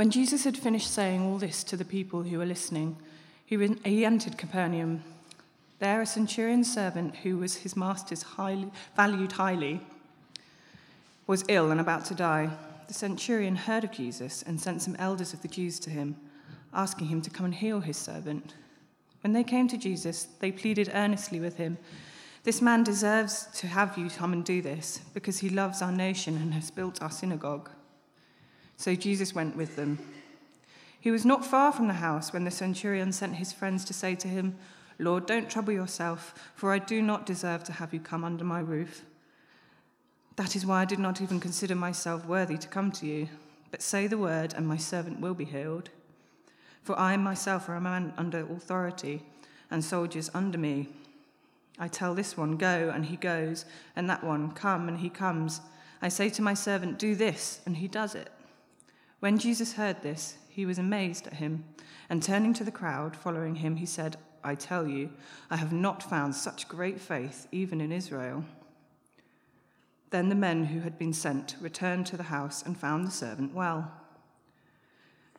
When Jesus had finished saying all this to the people who were listening, he, entered Capernaum. There, a centurion's servant, who was his master's highly, valued highly, was ill and about to die. The centurion heard of Jesus and sent some elders of the Jews to him, asking him to come and heal his servant. When they came to Jesus, they pleaded earnestly with him This man deserves to have you come and do this, because he loves our nation and has built our synagogue. So Jesus went with them. He was not far from the house when the centurion sent his friends to say to him, Lord, don't trouble yourself, for I do not deserve to have you come under my roof. That is why I did not even consider myself worthy to come to you. But say the word, and my servant will be healed. For I myself am a man under authority, and soldiers under me. I tell this one, Go, and he goes, and that one, Come, and he comes. I say to my servant, Do this, and he does it. When Jesus heard this, he was amazed at him, and turning to the crowd following him, he said, I tell you, I have not found such great faith even in Israel. Then the men who had been sent returned to the house and found the servant well.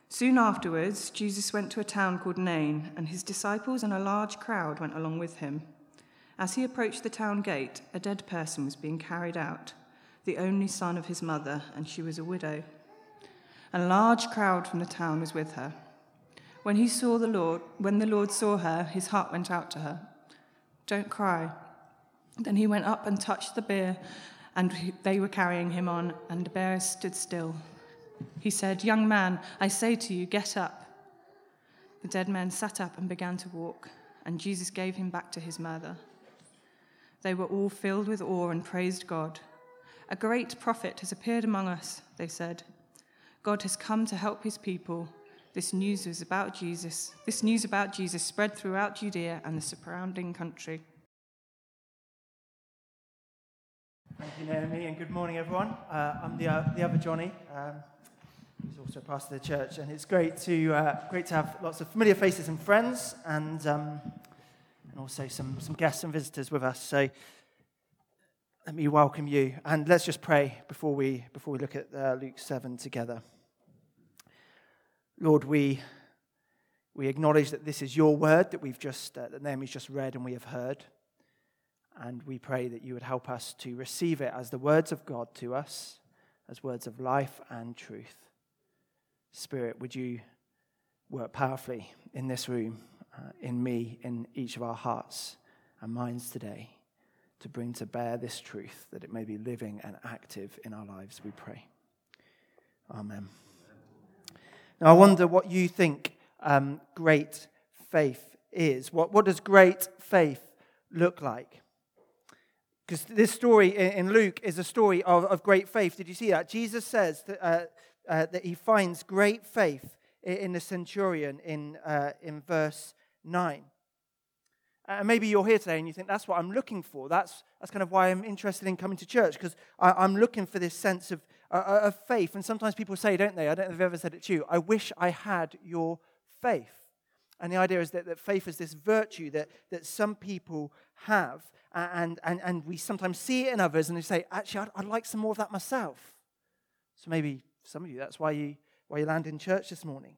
Soon afterwards, Jesus went to a town called Nain, and his disciples and a large crowd went along with him. As he approached the town gate, a dead person was being carried out, the only son of his mother, and she was a widow. A large crowd from the town was with her. When he saw the Lord, when the Lord saw her, his heart went out to her. Don't cry. Then he went up and touched the bier, and they were carrying him on, and the bear stood still. He said, Young man, I say to you, get up. The dead man sat up and began to walk, and Jesus gave him back to his mother. They were all filled with awe and praised God. A great prophet has appeared among us, they said. God has come to help his people this news was about Jesus. This news about Jesus spread throughout Judea and the surrounding country. Thank you, Naomi, and good morning, everyone. Uh, I'm the, uh, the other Johnny, um, also pastor of the church, and it's great to, uh, great to have lots of familiar faces and friends, and, um, and also some, some guests and visitors with us. So let me welcome you, and let's just pray before we, before we look at uh, Luke 7 together. Lord, we, we acknowledge that this is your word that we've just, uh, that Naomi's just read and we have heard. And we pray that you would help us to receive it as the words of God to us, as words of life and truth. Spirit, would you work powerfully in this room, uh, in me, in each of our hearts and minds today to bring to bear this truth that it may be living and active in our lives, we pray. Amen. Now, I wonder what you think um, great faith is. What, what does great faith look like? Because this story in Luke is a story of, of great faith. Did you see that? Jesus says that, uh, uh, that he finds great faith in the centurion in, uh, in verse 9. And maybe you're here today and you think that's what I'm looking for. That's, that's kind of why I'm interested in coming to church, because I'm looking for this sense of uh, uh, of faith. And sometimes people say, don't they? I don't know if I've ever said it to you. I wish I had your faith. And the idea is that, that faith is this virtue that, that some people have. And, and, and we sometimes see it in others and they say, actually, I'd, I'd like some more of that myself. So maybe some of you, that's why you, why you land in church this morning.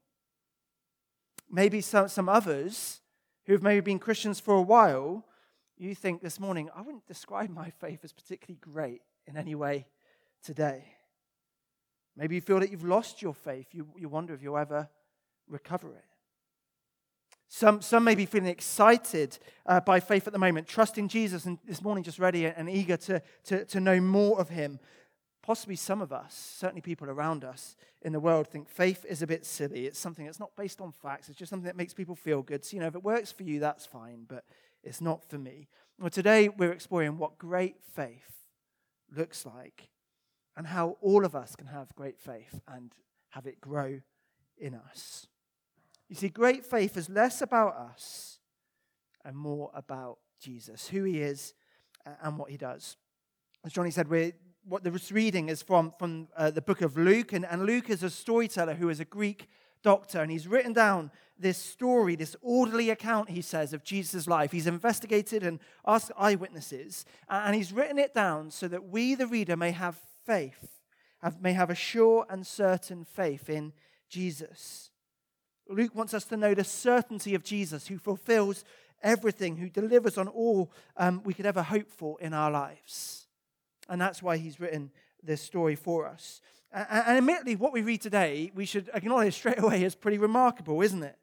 Maybe some, some others who've maybe been Christians for a while, you think this morning, I wouldn't describe my faith as particularly great in any way today. Maybe you feel that you've lost your faith. You, you wonder if you'll ever recover it. Some, some may be feeling excited uh, by faith at the moment, trusting Jesus, and this morning just ready and eager to, to, to know more of Him. Possibly some of us, certainly people around us in the world, think faith is a bit silly. It's something that's not based on facts, it's just something that makes people feel good. So, you know, if it works for you, that's fine, but it's not for me. Well, today we're exploring what great faith looks like and how all of us can have great faith and have it grow in us. You see, great faith is less about us and more about Jesus, who he is and what he does. As Johnny said, we're, what the reading is from, from uh, the book of Luke, and, and Luke is a storyteller who is a Greek doctor, and he's written down this story, this orderly account, he says, of Jesus' life. He's investigated and asked eyewitnesses, and he's written it down so that we, the reader, may have faith, have, may have a sure and certain faith in Jesus. Luke wants us to know the certainty of Jesus, who fulfills everything, who delivers on all um, we could ever hope for in our lives. And that's why he's written this story for us. And, admittedly, what we read today, we should acknowledge straight away is pretty remarkable, isn't it?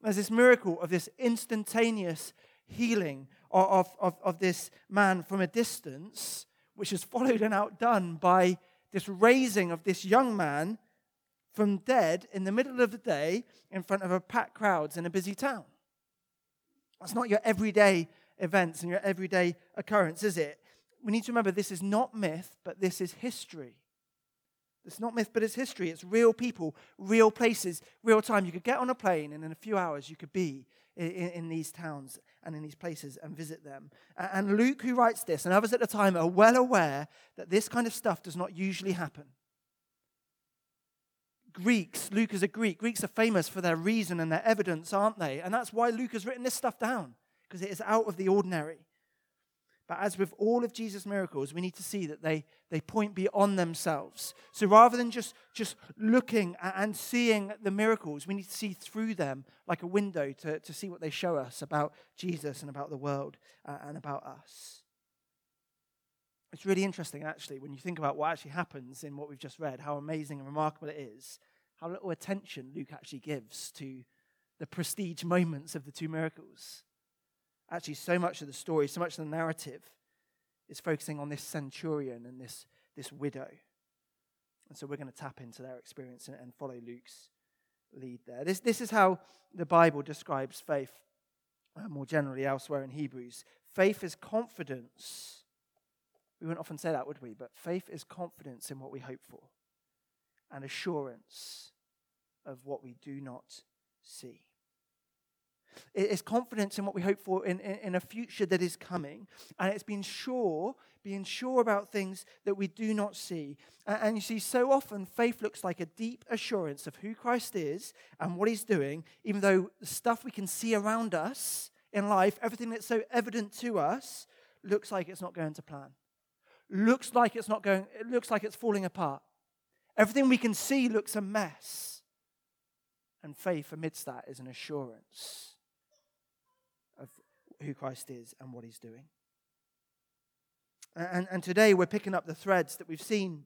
There's this miracle of this instantaneous healing of, of, of this man from a distance, which is followed and outdone by this raising of this young man from dead in the middle of the day in front of a packed crowds in a busy town. That's not your everyday events and your everyday occurrence, is it? We need to remember this is not myth, but this is history. It's not myth, but it's history. It's real people, real places, real time. You could get on a plane, and in a few hours, you could be in, in these towns and in these places and visit them. And Luke, who writes this, and others at the time, are well aware that this kind of stuff does not usually happen. Greeks, Luke is a Greek. Greeks are famous for their reason and their evidence, aren't they? And that's why Luke has written this stuff down, because it is out of the ordinary. But as with all of Jesus' miracles, we need to see that they, they point beyond themselves. So rather than just, just looking and seeing the miracles, we need to see through them like a window to, to see what they show us about Jesus and about the world uh, and about us. It's really interesting, actually, when you think about what actually happens in what we've just read, how amazing and remarkable it is, how little attention Luke actually gives to the prestige moments of the two miracles. Actually, so much of the story, so much of the narrative is focusing on this centurion and this, this widow. And so we're going to tap into their experience and, and follow Luke's lead there. This, this is how the Bible describes faith uh, more generally elsewhere in Hebrews. Faith is confidence we wouldn't often say that, would we? But faith is confidence in what we hope for and assurance of what we do not see. It is confidence in what we hope for in, in, in, a future that is coming. And it's being sure, being sure about things that we do not see. And, and you see, so often faith looks like a deep assurance of who Christ is and what he's doing, even though the stuff we can see around us in life, everything that's so evident to us, looks like it's not going to plan looks like it's not going, it looks like it's falling apart. Everything we can see looks a mess. And faith amidst that is an assurance who Christ is and what he's doing. And, and today we're picking up the threads that we've seen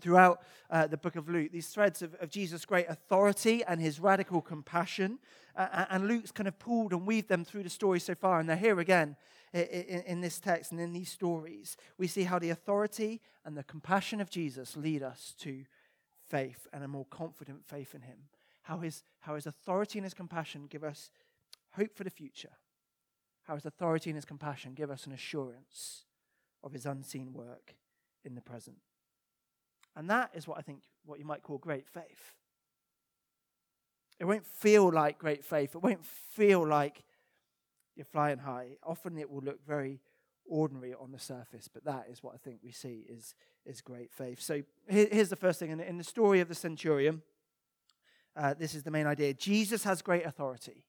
throughout uh, the book of Luke, these threads of, of, Jesus' great authority and his radical compassion. Uh, and Luke's kind of pulled and weaved them through the story so far. And they're here again in, in this text and in these stories, we see how the authority and the compassion of Jesus lead us to faith and a more confident faith in him. How his, how his authority and his compassion give us hope for the future. How his authority and his compassion give us an assurance of his unseen work in the present. And that is what I think what you might call great faith. It won't feel like great faith. It won't feel like you're flying high. Often it will look very ordinary on the surface, but that is what I think we see is, is great faith. So here's the first thing in, in the story of the centurion. Uh, this is the main idea. Jesus has great authority.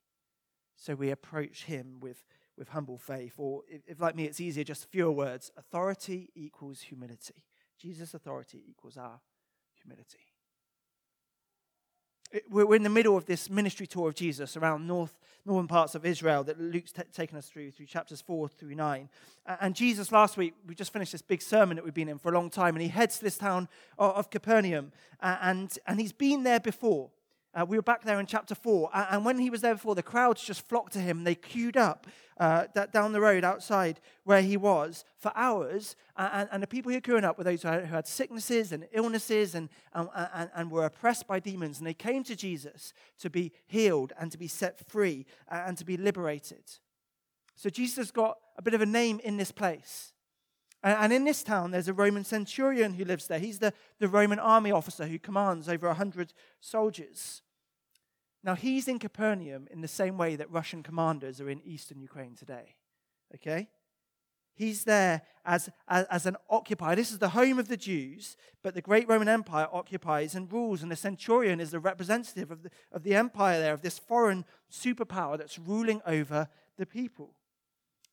So we approach him with, with humble faith. Or if, if, like me, it's easier, just fewer words. Authority equals humility. Jesus' authority equals our humility we're in the middle of this ministry tour of Jesus around north, northern parts of Israel that Luke's t- taken us through, through chapters 4 through 9. And Jesus, last week, we just finished this big sermon that we've been in for a long time, and he heads to this town of Capernaum, and, and he's been there before. Uh, we were back there in chapter 4. And when he was there before, the crowds just flocked to him. They queued up uh, down the road outside where he was for hours. And, and the people who were queuing up were those who had, who had sicknesses and illnesses and, and, and, and, were oppressed by demons. And they came to Jesus to be healed and to be set free and to be liberated. So Jesus got a bit of a name in this place. And in this town, there's a Roman centurion who lives there. He's the, the Roman army officer who commands over 100 soldiers. Now, he's in Capernaum in the same way that Russian commanders are in eastern Ukraine today. Okay? He's there as, as, as, an occupier. This is the home of the Jews, but the great Roman Empire occupies and rules, and the centurion is the representative of the, of the empire there, of this foreign superpower that's ruling over the people.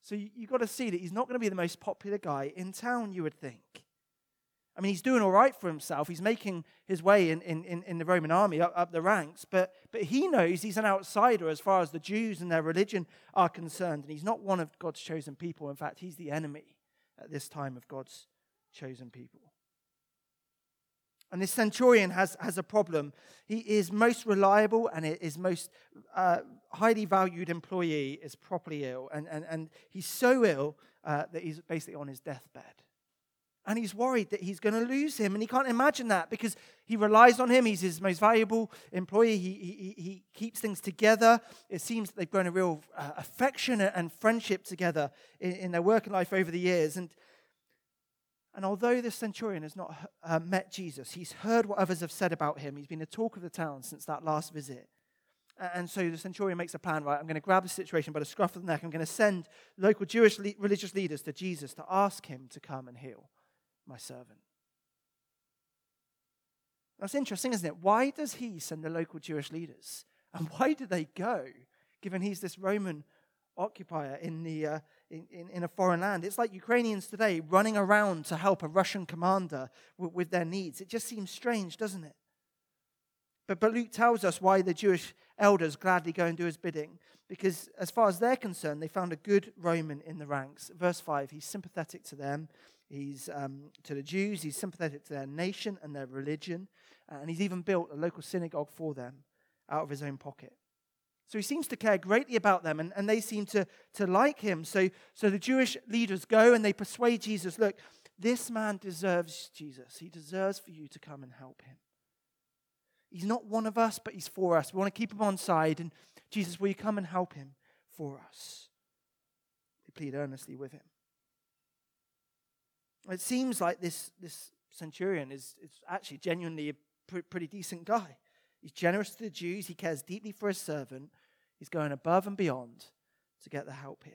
So you, you've got to see that he's not going to be the most popular guy in town, you would think. I mean, he's doing all right for himself. He's making his way in, in, in the Roman army up, up the ranks, but, but he knows he's an outsider as far as the Jews and their religion are concerned. And he's not one of God's chosen people. In fact, he's the enemy at this time of God's chosen people. And this centurion has, has a problem. He is most reliable and his most uh, highly valued employee is properly ill. And, and, and he's so ill uh, that he's basically on his deathbed. And he's worried that he's going to lose him. And he can't imagine that because he relies on him. He's his most valuable employee. He, he, he keeps things together. It seems that they've grown a real uh, affection and friendship together in, in, their working life over the years. And, and although this centurion has not uh, met Jesus, he's heard what others have said about him. He's been the talk of the town since that last visit. And so the centurion makes a plan, right? I'm going to grab the situation by the scruff of the neck. I'm going to send local Jewish le- religious leaders to Jesus to ask him to come and heal my servant. That's interesting, isn't it? Why does he send the local Jewish leaders? And why do they go, given he's this Roman occupier in, the, uh, in, in, in, a foreign land? It's like Ukrainians today running around to help a Russian commander with, with their needs. It just seems strange, doesn't it? But, but Luke tells us why the Jewish elders gladly go and do his bidding. Because as far as they're concerned, they found a good Roman in the ranks. Verse 5 he's sympathetic to them. He's um, to the Jews, he's sympathetic to their nation and their religion, uh, and he's even built a local synagogue for them out of his own pocket. So he seems to care greatly about them, and, and they seem to, to like him. So, so the Jewish leaders go and they persuade Jesus look, this man deserves Jesus. He deserves for you to come and help him. He's not one of us, but he's for us. We want to keep him on side. And Jesus, will you come and help him for us? They plead earnestly with him. It seems like this, this centurion is, is actually genuinely a pr- pretty decent guy. He's generous to the Jews, he cares deeply for his servant, he's going above and beyond to get the help here.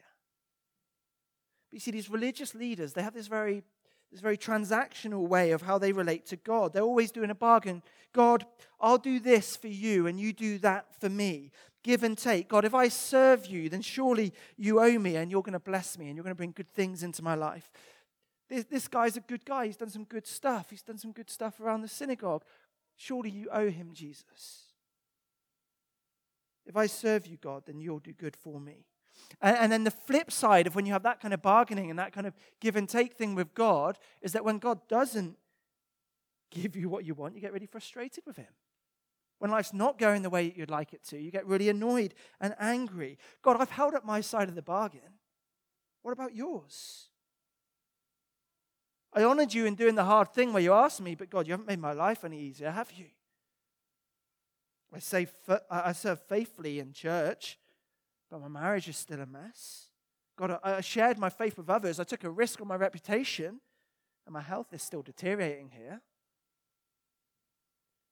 But you see, these religious leaders, they have this very, this very transactional way of how they relate to God. They're always doing a bargain. God, I'll do this for you, and you do that for me. Give and take. God, if I serve you, then surely you owe me, and you're going to bless me, and you're going to bring good things into my life. This, this guy's a good guy. He's done some good stuff. He's done some good stuff around the synagogue. Surely you owe him, Jesus. If I serve you, God, then you'll do good for me. And, and, then the flip side of when you have that kind of bargaining and that kind of give and take thing with God is that when God doesn't give you what you want, you get really frustrated with him. When life's not going the way you'd like it to, you get really annoyed and angry. God, I've held up my side of the bargain. What about yours? I honored you in doing the hard thing where you asked me, but God, you haven't made my life any easier, have you? I, say, I serve faithfully in church, but my marriage is still a mess. God, I shared my faith with others. I took a risk on my reputation, and my health is still deteriorating here.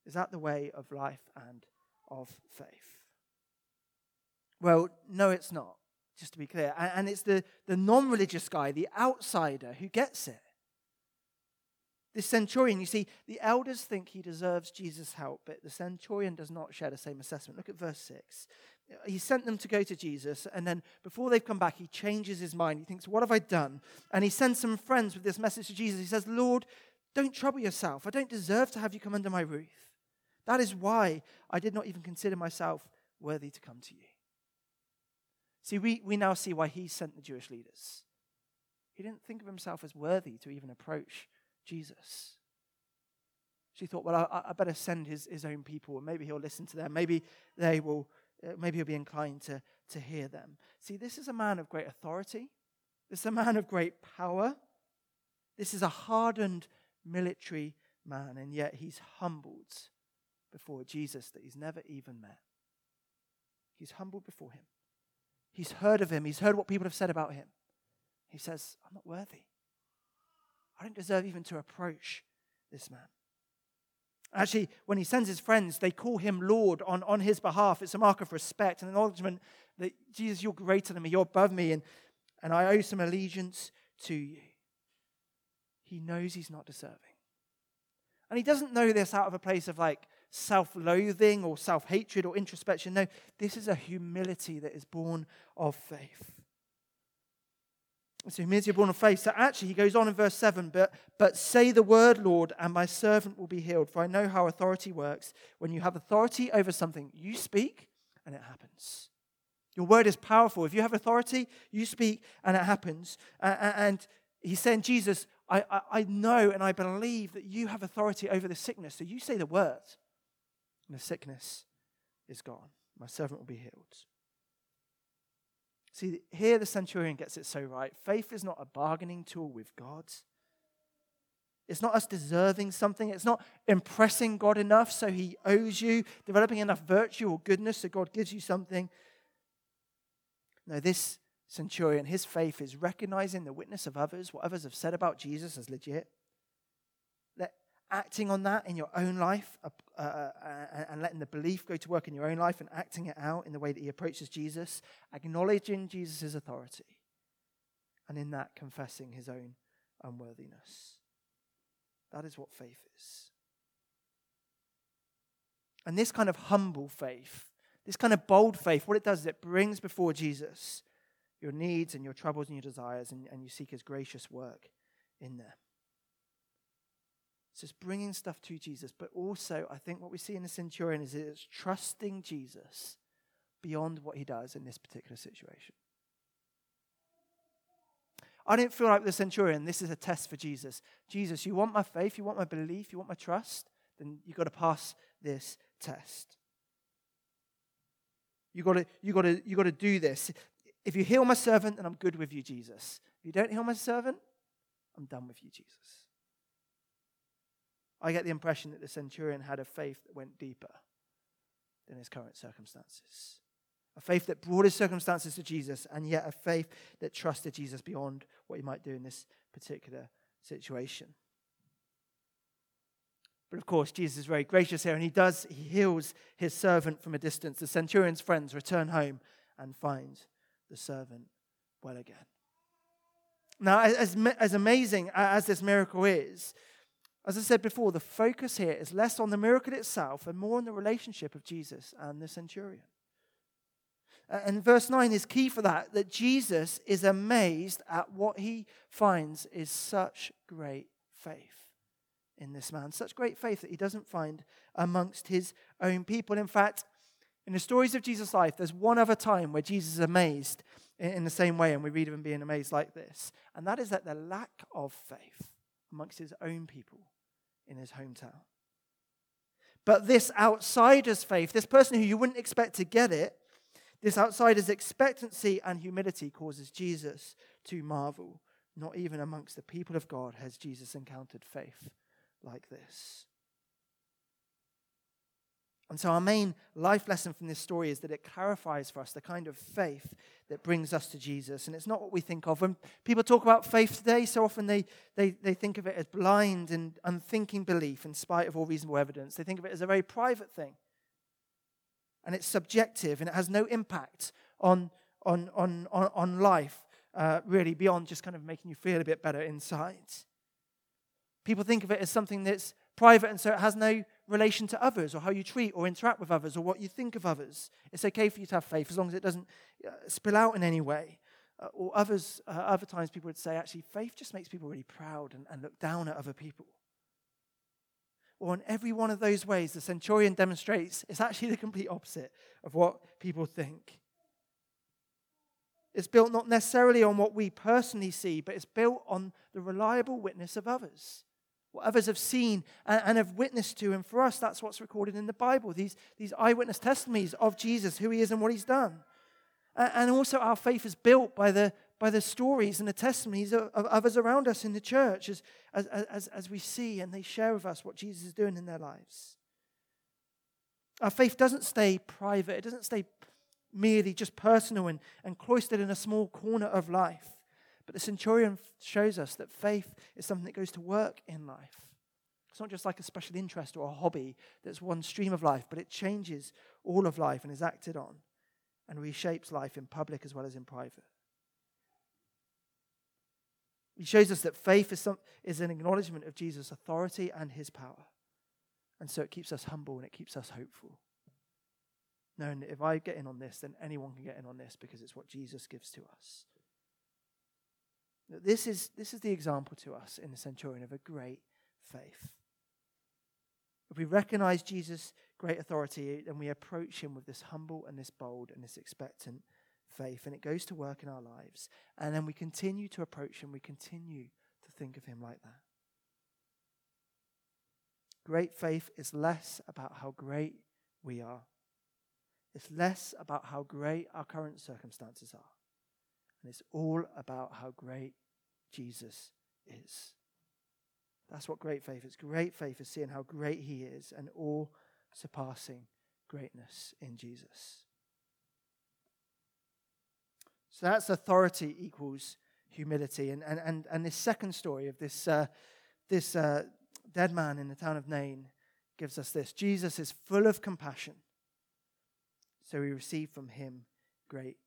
Is that the way of life and of faith? Well, no, it's not, just to be clear. And it's the, the non religious guy, the outsider, who gets it. This centurion, you see, the elders think he deserves Jesus' help, but the centurion does not share the same assessment. Look at verse 6. He sent them to go to Jesus, and then before they've come back, he changes his mind. He thinks, What have I done? And he sends some friends with this message to Jesus. He says, Lord, don't trouble yourself. I don't deserve to have you come under my roof. That is why I did not even consider myself worthy to come to you. See, we, we now see why he sent the Jewish leaders. He didn't think of himself as worthy to even approach Jesus. She thought, well, I, I better send his, his own people, maybe he'll listen to them. Maybe they will, uh, maybe he'll be inclined to, to hear them. See, this is a man of great authority. This is a man of great power. This is a hardened military man, and yet he's humbled before Jesus that he's never even met. He's humbled before him. He's heard of him. He's heard what people have said about him. He says, I'm not worthy. I don't deserve even to approach this man. Actually, when he sends his friends, they call him Lord on, on his behalf. It's a mark of respect and acknowledgement that Jesus, you're greater than me, you're above me, and, and I owe some allegiance to you. He knows he's not deserving. And he doesn't know this out of a place of like self loathing or self hatred or introspection. No, this is a humility that is born of faith. So humility born of faith. So actually, he goes on in verse 7 but, but say the word, Lord, and my servant will be healed. For I know how authority works. When you have authority over something, you speak and it happens. Your word is powerful. If you have authority, you speak and it happens. Uh, and he's saying, Jesus, I, I, I know and I believe that you have authority over the sickness. So you say the word, and the sickness is gone. My servant will be healed. See, here the centurion gets it so right. Faith is not a bargaining tool with God. It's not us deserving something. It's not impressing God enough so he owes you, developing enough virtue or goodness so God gives you something. No, this centurion, his faith is recognizing the witness of others, what others have said about Jesus as legit, acting on that in your own life uh, uh, uh, and letting the belief go to work in your own life and acting it out in the way that he approaches Jesus, acknowledging Jesus' authority, and in that confessing his own unworthiness. That is what faith is. And this kind of humble faith, this kind of bold faith, what it does is it brings before Jesus your needs and your troubles and your desires, and, and you seek his gracious work in them. It's just bringing stuff to Jesus. But also, I think what we see in the centurion is it's trusting Jesus beyond what he does in this particular situation. I didn't feel like the centurion, this is a test for Jesus. Jesus, you want my faith, you want my belief, you want my trust, then you've got to pass this test. You've got to, you got to, you got to do this. If you heal my servant, then I'm good with you, Jesus. If you don't heal my servant, I'm done with you, Jesus. I get the impression that the centurion had a faith that went deeper than his current circumstances. A faith that brought his circumstances to Jesus, and yet a faith that trusted Jesus beyond what he might do in this particular situation. But of course, Jesus is very gracious here, and he does, he heals his servant from a distance. The centurion's friends return home and find the servant well again. Now, as, as amazing as this miracle is, as I said before, the focus here is less on the miracle itself and more on the relationship of Jesus and the centurion. And verse 9 is key for that, that Jesus is amazed at what he finds is such great faith in this man. Such great faith that he doesn't find amongst his own people. In fact, in the stories of Jesus' life, there's one other time where Jesus is amazed in the same way, and we read of him being amazed like this. And that is at the lack of faith amongst his own people in his hometown. But this outsider's faith, this person who you wouldn't expect to get it, this outsider's expectancy and humility causes Jesus to marvel. Not even amongst the people of God has Jesus encountered faith like this. And so, our main life lesson from this story is that it clarifies for us the kind of faith that brings us to Jesus. And it's not what we think of. When people talk about faith today, so often they, they, they think of it as blind and unthinking belief in spite of all reasonable evidence. They think of it as a very private thing. And it's subjective and it has no impact on, on, on, on, on life, uh, really, beyond just kind of making you feel a bit better inside. People think of it as something that's private and so it has no relation to others or how you treat or interact with others or what you think of others. It's okay for you to have faith as long as it doesn't uh, spill out in any way. Uh, or others, uh, other times people would say, actually, faith just makes people really proud and, and look down at other people. Or in every one of those ways, the centurion demonstrates it's actually the complete opposite of what people think. It's built not necessarily on what we personally see, but it's built on the reliable witness of others what others have seen and, and, have witnessed to. And for us, that's what's recorded in the Bible these, these eyewitness testimonies of Jesus, who he is and what he's done. And, and also, our faith is built by the, by the stories and the testimonies of, of others around us in the church as, as, as, as we see and they share with us what Jesus is doing in their lives. Our faith doesn't stay private, it doesn't stay merely just personal and, and cloistered in a small corner of life. But the centurion shows us that faith is something that goes to work in life. It's not just like a special interest or a hobby that's one stream of life, but it changes all of life and is acted on and reshapes life in public as well as in private. He shows us that faith is, some, is an acknowledgement of Jesus' authority and his power. And so it keeps us humble and it keeps us hopeful. Knowing that if I get in on this, then anyone can get in on this because it's what Jesus gives to us. This is, this is the example to us in the centurion of a great faith. If we recognize Jesus' great authority, then we approach him with this humble and this bold and this expectant faith, and it goes to work in our lives. And then we continue to approach him, we continue to think of him like that. Great faith is less about how great we are, it's less about how great our current circumstances are. And it's all about how great Jesus is. That's what great faith is. Great faith is seeing how great he is and all surpassing greatness in Jesus. So that's authority equals humility. And, and, and, and this second story of this, uh, this uh, dead man in the town of Nain gives us this Jesus is full of compassion. So we receive from him great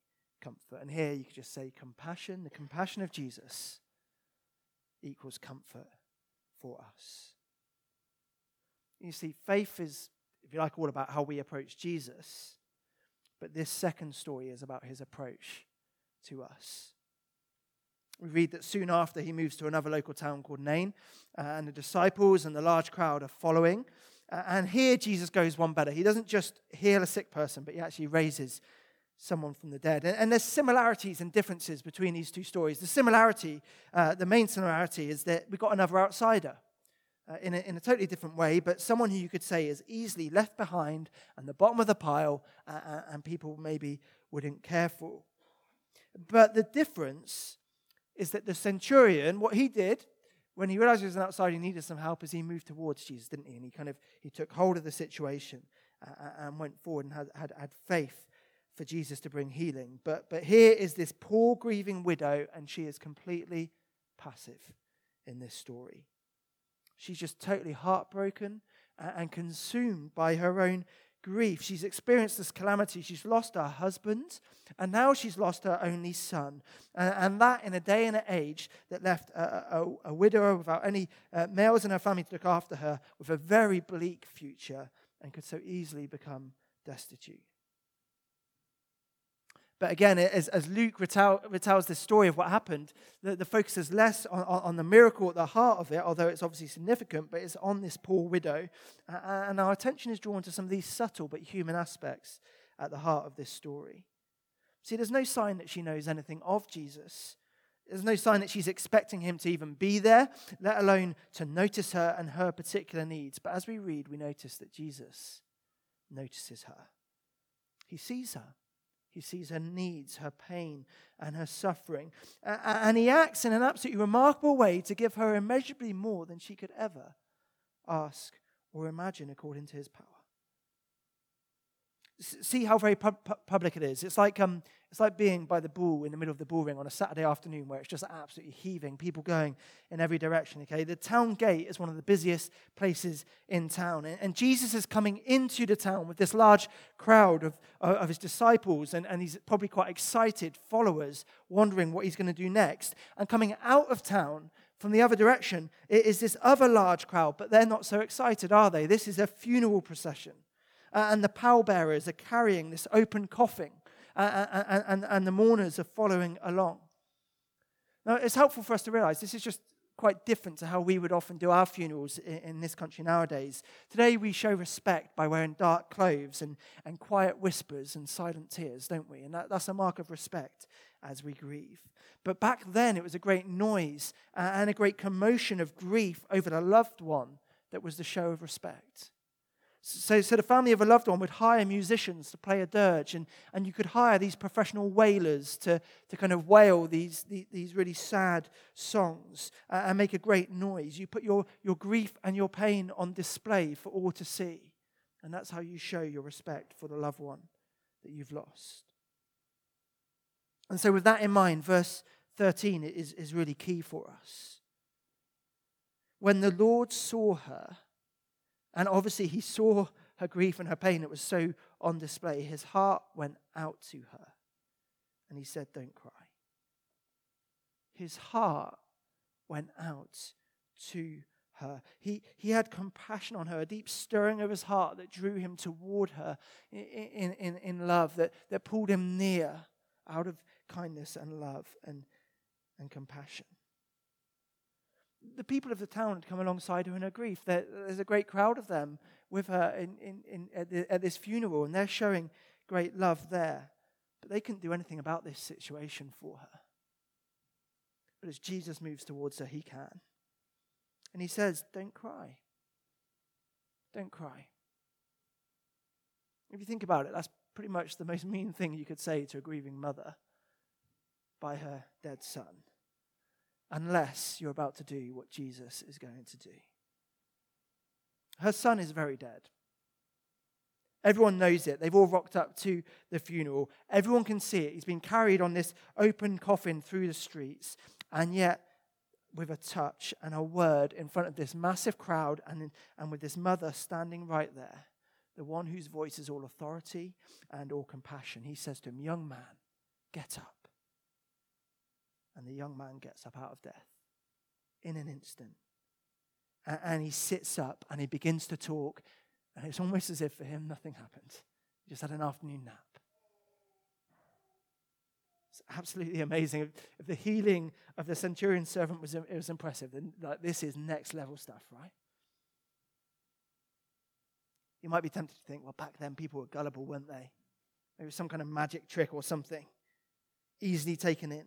comfort. And here you could just say compassion, the compassion of Jesus equals comfort for us. You see, faith is, if you like, all about how we approach Jesus, but this second story is about his approach to us. We read that soon after he moves to another local town called Nain, uh, and the disciples and the large crowd are following. Uh, and here Jesus goes one better. He doesn't just heal a sick person, but he actually raises someone from the dead. And, there's similarities and differences between these two stories. The similarity, uh, the main similarity, is that we've got another outsider. Uh, in, a, in a totally different way, but someone who you could say is easily left behind and the bottom of the pile, uh, uh, and people maybe wouldn't care for. But the difference is that the centurion, what he did when he realized he was an outsider, he needed some help, is he moved towards Jesus, didn't he? And he kind of he took hold of the situation uh, and went forward and had, had, had faith for Jesus to bring healing. But, but here is this poor, grieving widow, and she is completely passive in this story. She's just totally heartbroken and consumed by her own grief. She's experienced this calamity. She's lost her husband, and now she's lost her only son. And, that in a day and an age that left a, a, a widower without any uh, males in her family to look after her, with a very bleak future, and could so easily become destitute. But again, as, as Luke retell, retells this story of what happened, the, the focus is less on, on, the miracle at the heart of it, although it's obviously significant, but it's on this poor widow. And our attention is drawn to some of these subtle but human aspects at the heart of this story. See, there's no sign that she knows anything of Jesus. There's no sign that she's expecting him to even be there, let alone to notice her and her particular needs. But as we read, we notice that Jesus notices her. He sees her. He sees her needs, her pain, and her suffering. And he acts in an absolutely remarkable way to give her immeasurably more than she could ever ask or imagine according to his power see how very public it is. It's like, um, it's like being by the bull in the middle of the bull ring on a Saturday afternoon where it's just absolutely heaving, people going in every direction. Okay, the town gate is one of the busiest places in town, and, and Jesus is coming into the town with this large crowd of, uh, of his disciples, and, and he's probably quite excited followers, wondering what he's going to do next. And coming out of town from the other direction it is this other large crowd, but they're not so excited, are they? This is a funeral procession uh, and the pallbearers are carrying this open coffin, uh, uh, uh, and, and the mourners are following along. Now, it's helpful for us to realize this is just quite different to how we would often do our funerals in, in, this country nowadays. Today, we show respect by wearing dark clothes and, and quiet whispers and silent tears, don't we? And that, that's a mark of respect as we grieve. But back then, it was a great noise and a great commotion of grief over the loved one that was the show of respect. So, so the family of a loved one would hire musicians to play a dirge, and, and you could hire these professional wailers to, to kind of wail these, these, these really sad songs uh, and make a great noise. You put your, your grief and your pain on display for all to see. And that's how you show your respect for the loved one that you've lost. And so, with that in mind, verse 13 is, is really key for us. When the Lord saw her, and obviously, he saw her grief and her pain. It was so on display. His heart went out to her. And he said, Don't cry. His heart went out to her. He, he had compassion on her, a deep stirring of his heart that drew him toward her in, in, in love, that, that pulled him near out of kindness and love and, and compassion. The people of the town had come alongside her in her grief. There, there's a great crowd of them with her in, in, in, at, the, at this funeral, and they're showing great love there. But they couldn't do anything about this situation for her. But as Jesus moves towards her, he can. And he says, Don't cry. Don't cry. If you think about it, that's pretty much the most mean thing you could say to a grieving mother by her dead son, unless you're about to do what Jesus is going to do. Her son is very dead. Everyone knows it. They've all rocked up to the funeral. Everyone can see it. He's been carried on this open coffin through the streets. And yet, with a touch and a word in front of this massive crowd and, and with this mother standing right there, the one whose voice is all authority and all compassion, he says to him, Young man, get up. And the young man gets up out of death in an instant. And, and he sits up and he begins to talk. And it's almost as if for him nothing happened. He just had an afternoon nap. It's absolutely amazing. If the healing of the centurion servant was, it was impressive, then like, this is next level stuff, right? You might be tempted to think, well, back then people were gullible, weren't they? Maybe was some kind of magic trick or something, easily taken in.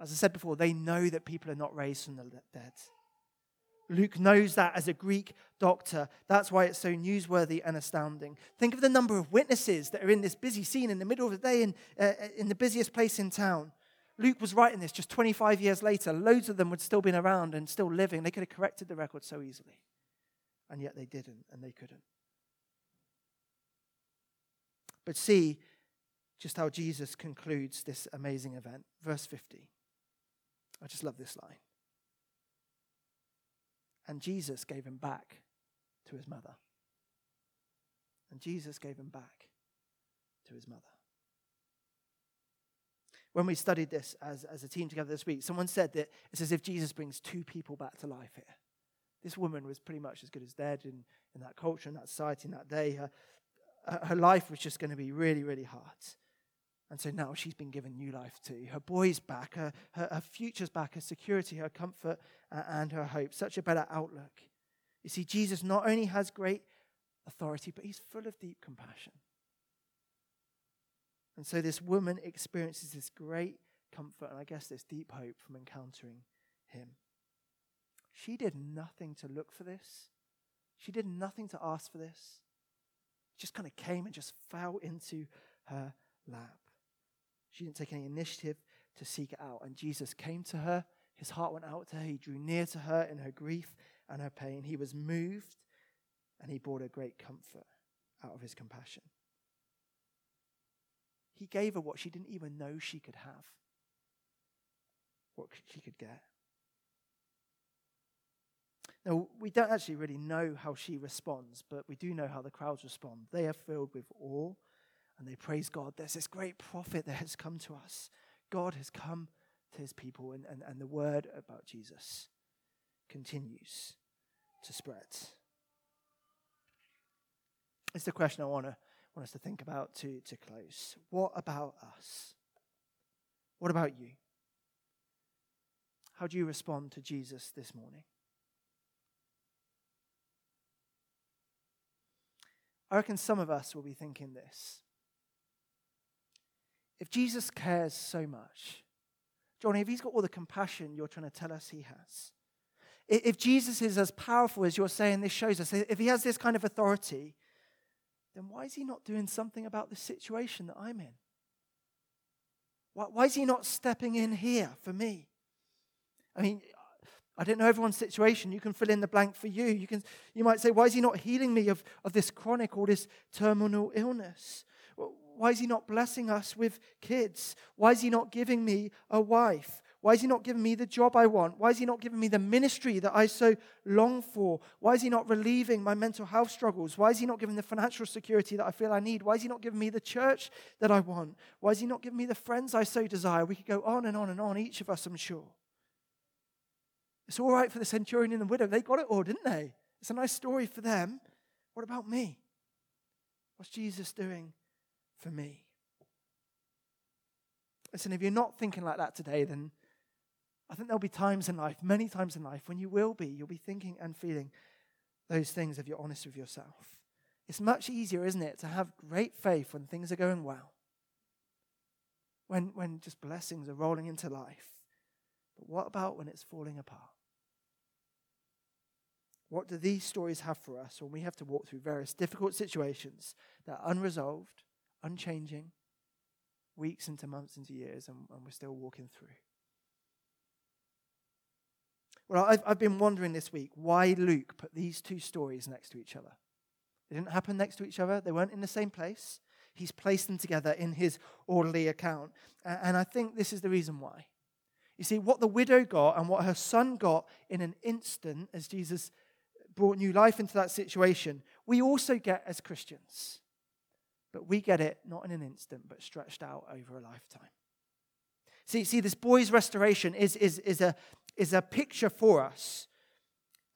As I said before, they know that people are not raised from the dead. Luke knows that as a Greek doctor. That's why it's so newsworthy and astounding. Think of the number of witnesses that are in this busy scene in the middle of the day in, uh, in the busiest place in town. Luke was writing this just 25 years later. Loads of them would still been around and still living. They could have corrected the record so easily. And yet they didn't, and they couldn't. But see just how Jesus concludes this amazing event. Verse 50. I just love this line. And Jesus gave him back to his mother. And Jesus gave him back to his mother. When we studied this as, as a team together this week, someone said that it's as if Jesus brings two people back to life here. This woman was pretty much as good as dead in, in that culture, in that society, in that day. Her, her life was just going to be really, really hard. And so now she's been given new life too. Her boy's back, her, her, her future's back, her security, her comfort, uh, and her hope. Such a better outlook. You see, Jesus not only has great authority, but he's full of deep compassion. And so this woman experiences this great comfort and I guess this deep hope from encountering him. She did nothing to look for this, she did nothing to ask for this. It just kind of came and just fell into her lap. She didn't take any initiative to seek it out. And Jesus came to her. His heart went out to her. He drew near to her in her grief and her pain. He was moved and he brought her great comfort out of his compassion. He gave her what she didn't even know she could have, what she could get. Now, we don't actually really know how she responds, but we do know how the crowds respond. They are filled with awe and they praise God. There's this great prophet that has come to us. God has come to his people, and, and, and the word about Jesus continues to spread. It's the question I want, to, want us to think about to, to close. What about us? What about you? How do you respond to Jesus this morning? I reckon some of us will be thinking this. If Jesus cares so much, Johnny, if he's got all the compassion you're trying to tell us he has, if Jesus is as powerful as you're saying this shows us, if he has this kind of authority, then why is he not doing something about the situation that I'm in? Why, why is he not stepping in here for me? I mean, I don't know everyone's situation. You can fill in the blank for you. You, can, you might say, why is he not healing me of, of this chronic or this terminal illness? Why is he not blessing us with kids? Why is he not giving me a wife? Why is he not giving me the job I want? Why is he not giving me the ministry that I so long for? Why is he not relieving my mental health struggles? Why is he not giving the financial security that I feel I need? Why is he not giving me the church that I want? Why is he not giving me the friends I so desire? We could go on and on and on, each of us, I'm sure. It's all right for the centurion and the widow. They got it all, didn't they? It's a nice story for them. What about me? What's Jesus doing for me. Listen, if you're not thinking like that today, then I think there'll be times in life, many times in life, when you will be. You'll be thinking and feeling those things if you're honest with yourself. It's much easier, isn't it, to have great faith when things are going well, when, when just blessings are rolling into life. But what about when it's falling apart? What do these stories have for us when we have to walk through various difficult situations that are unresolved, unchanging, weeks into months into years, and, and we're still walking through? Well, I've, I've been wondering this week why Luke put these two stories next to each other. They didn't happen next to each other, they weren't in the same place. He's placed them together in his orderly account. And I think this is the reason why. You see, what the widow got and what her son got in an instant as Jesus brought new life into that situation, we also get as Christians. But we get it not in an instant, but stretched out over a lifetime. See, see this boy's restoration is, is, is, a, is a picture for us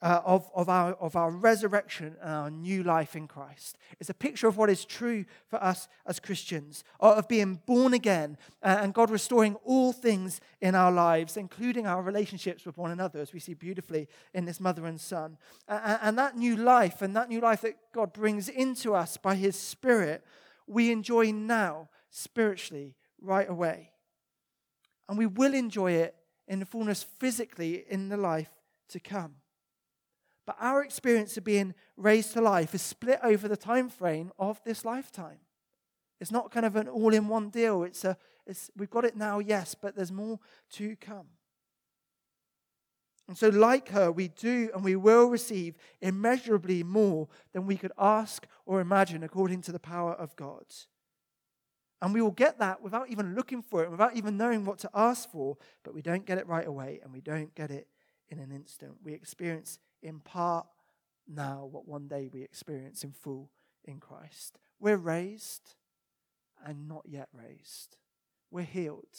uh, of, of, our, of our resurrection and our new life in Christ. It's a picture of what is true for us as Christians, of being born again uh, and God restoring all things in our lives, including our relationships with one another, as we see beautifully in this mother and son. And that new life and that new life that God brings into us by His Spirit, we enjoy now spiritually right away. And we will enjoy it in the fullness physically in the life to come. But our experience of being raised to life is split over the time frame of this lifetime. It's not kind of an all in one deal. It's a, it's, we've got it now, yes, but there's more to come. And so, like her, we do and we will receive immeasurably more than we could ask or imagine according to the power of God. And we will get that without even looking for it, without even knowing what to ask for, but we don't get it right away and we don't get it in an instant. We experience in part now what one day we experience in full in Christ. We're raised and not yet raised. We're healed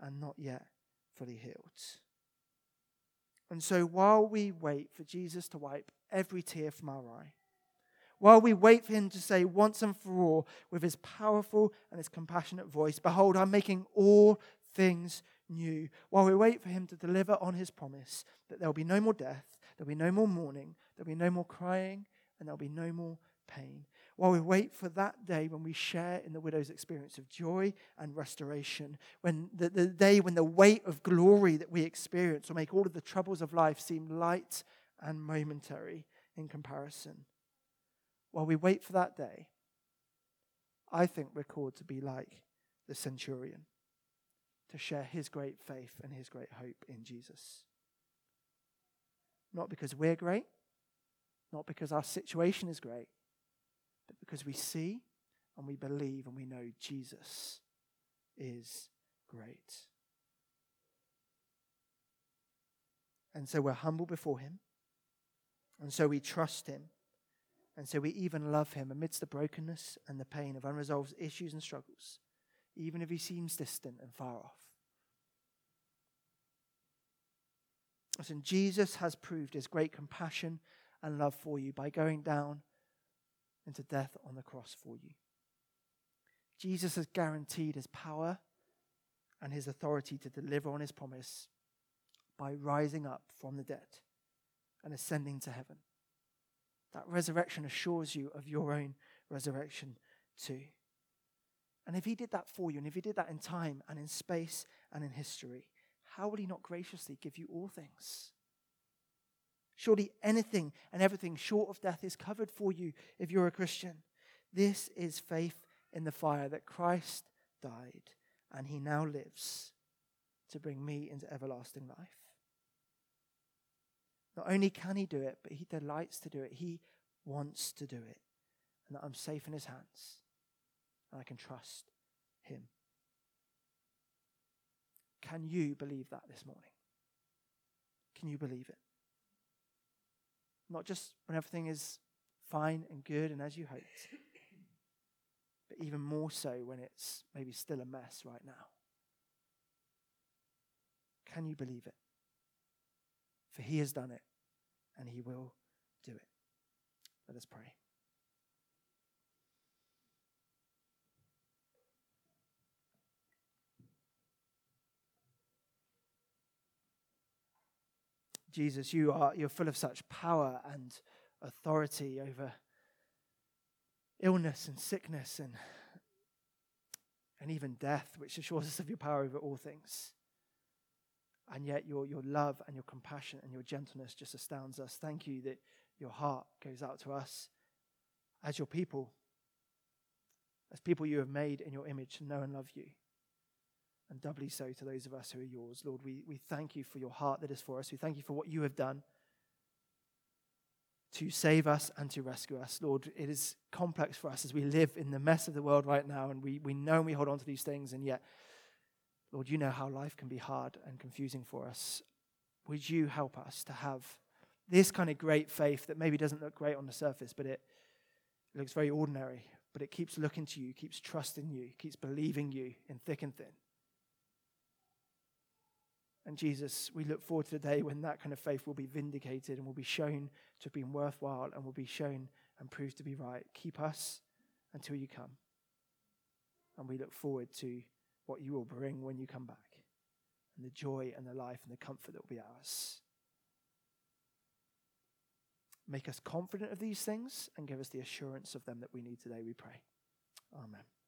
and not yet fully healed. And so while we wait for Jesus to wipe every tear from our eye, while we wait for him to say once and for all with his powerful and his compassionate voice, Behold, I'm making all things new. While we wait for him to deliver on his promise that there will be no more death, there'll be no more mourning, there'll be no more crying, and there'll be no more pain. While we wait for that day when we share in the widow's experience of joy and restoration, when the, the day when the weight of glory that we experience will make all of the troubles of life seem light and momentary in comparison while we wait for that day, I think we're called to be like the centurion, to share his great faith and his great hope in Jesus. Not because we're great, not because our situation is great, but because we see and we believe and we know Jesus is great. And so we're humble before him. And so we trust him. And so we even love him amidst the brokenness and the pain of unresolved issues and struggles, even if he seems distant and far off. Listen, Jesus has proved his great compassion and love for you by going down into death on the cross for you. Jesus has guaranteed his power and his authority to deliver on his promise by rising up from the dead and ascending to heaven. That resurrection assures you of your own resurrection too. And if he did that for you, and if he did that in time and in space and in history, how will he not graciously give you all things? Surely anything and everything short of death is covered for you if you're a Christian. This is faith in the fire that Christ died and he now lives to bring me into everlasting life. Not only can he do it, but he delights to do it. He wants to do it. And that I'm safe in his hands. And I can trust him. Can you believe that this morning? Can you believe it? Not just when everything is fine and good and as you hoped, but even more so when it's maybe still a mess right now. Can you believe it? For he has done it, and he will do it. Let us pray. Jesus, you are you're full of such power and authority over illness and sickness and, and even death, which assures us of your power over all things. And yet your, your love and your compassion and your gentleness just astounds us. Thank you that your heart goes out to us as your people, as people you have made in your image to know and love you. And doubly so to those of us who are yours. Lord, we, we thank you for your heart that is for us. We thank you for what you have done to save us and to rescue us. Lord, it is complex for us as we live in the mess of the world right now, and we, we know and we hold on to these things, and yet, Lord, you know how life can be hard and confusing for us. Would you help us to have this kind of great faith that maybe doesn't look great on the surface, but it, it looks very ordinary, but it keeps looking to you, keeps trusting you, keeps believing you in thick and thin. And Jesus, we look forward to the day when that kind of faith will be vindicated and will be shown to have been worthwhile and will be shown and proved to be right. Keep us until you come. And we look forward to what you will bring when you come back and the joy and the life and the comfort that will be ours. Make us confident of these things and give us the assurance of them that we need today, we pray. Amen.